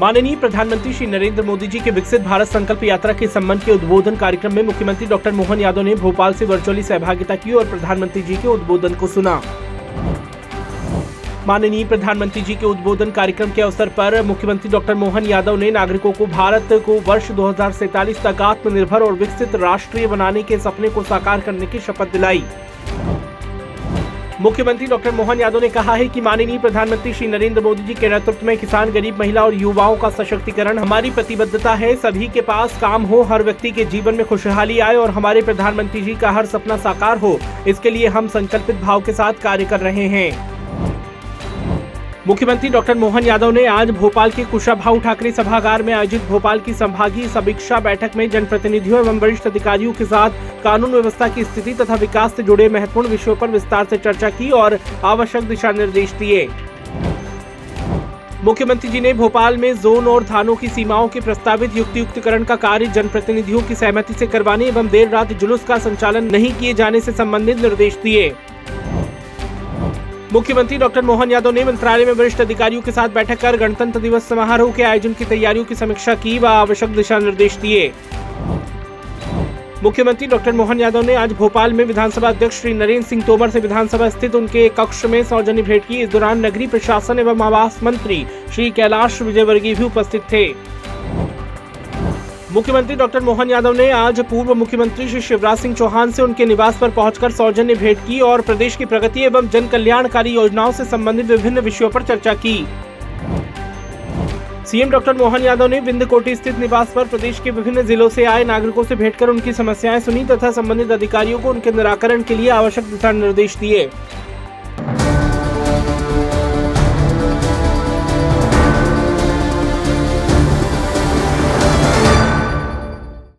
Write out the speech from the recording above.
माननीय प्रधानमंत्री श्री नरेंद्र मोदी जी के विकसित भारत संकल्प यात्रा के संबंध के उद्बोधन कार्यक्रम में मुख्यमंत्री डॉक्टर मोहन यादव ने भोपाल से वर्चुअली सहभागिता की और प्रधानमंत्री जी के उद्बोधन को सुना। माननीय प्रधानमंत्री जी के उद्बोधन कार्यक्रम के अवसर पर मुख्यमंत्री डॉक्टर मोहन यादव ने नागरिकों को भारत को वर्ष 2047 तक आत्मनिर्भर और विकसित राष्ट्रीय बनाने के सपने को साकार करने की शपथ दिलाई। मुख्यमंत्री डॉक्टर मोहन यादव ने कहा है कि माननीय प्रधानमंत्री श्री नरेंद्र मोदी जी के नेतृत्व में किसान, गरीब महिला और युवाओं का सशक्तिकरण, हमारी प्रतिबद्धता है, सभी के पास काम हो, हर व्यक्ति के जीवन में खुशहाली आए और हमारे प्रधानमंत्री जी का हर सपना साकार हो। इसके लिए हम संकल्पित भाव के साथ कार्य कर रहे हैं। मुख्यमंत्री डॉक्टर मोहन यादव ने आज भोपाल के कुशाभाऊ ठाकरे सभागार में आयोजित भोपाल की संभागीय समीक्षा बैठक में जनप्रतिनिधियों एवं वरिष्ठ अधिकारियों के साथ कानून व्यवस्था की स्थिति तथा विकास से जुड़े महत्वपूर्ण विषयों पर विस्तार से चर्चा की और आवश्यक दिशा निर्देश दिए। मुख्यमंत्री जी ने भोपाल में जोन और थानों की सीमाओं के प्रस्तावित युक्तियुक्तकरण का कार्य जनप्रतिनिधियों की सहमति से करवाने एवं देर रात जुलूस का संचालन नहीं किए जाने से संबंधित निर्देश दिए। मुख्यमंत्री डॉक्टर मोहन यादव ने मंत्रालय में वरिष्ठ अधिकारियों के साथ बैठक कर गणतंत्र दिवस समारोह के आयोजन की तैयारियों की समीक्षा की व आवश्यक दिशा निर्देश दिए। मुख्यमंत्री डॉक्टर मोहन यादव ने आज भोपाल में विधानसभा अध्यक्ष श्री नरेंद्र सिंह तोमर से विधानसभा स्थित उनके कक्ष में सौजन्य भेंट की। इस दौरान नगरीय प्रशासन एवं आवास मंत्री श्री कैलाश विजयवर्गीय भी उपस्थित थे। मुख्यमंत्री डॉक्टर मोहन यादव ने आज पूर्व मुख्यमंत्री श्री शिवराज सिंह चौहान से उनके निवास पर पहुंचकर सौजन्य भेंट की और प्रदेश की प्रगति एवं जन कल्याणकारी योजनाओं से संबंधित विभिन्न विषयों पर चर्चा की। सीएम डॉक्टर मोहन यादव ने विंध्यकोटी स्थित निवास पर प्रदेश के विभिन्न जिलों से आए नागरिकों से भेंट कर उनकी समस्याएँ सुनी तथा संबंधित अधिकारियों को उनके निराकरण के लिए आवश्यक दिशा निर्देश दिए।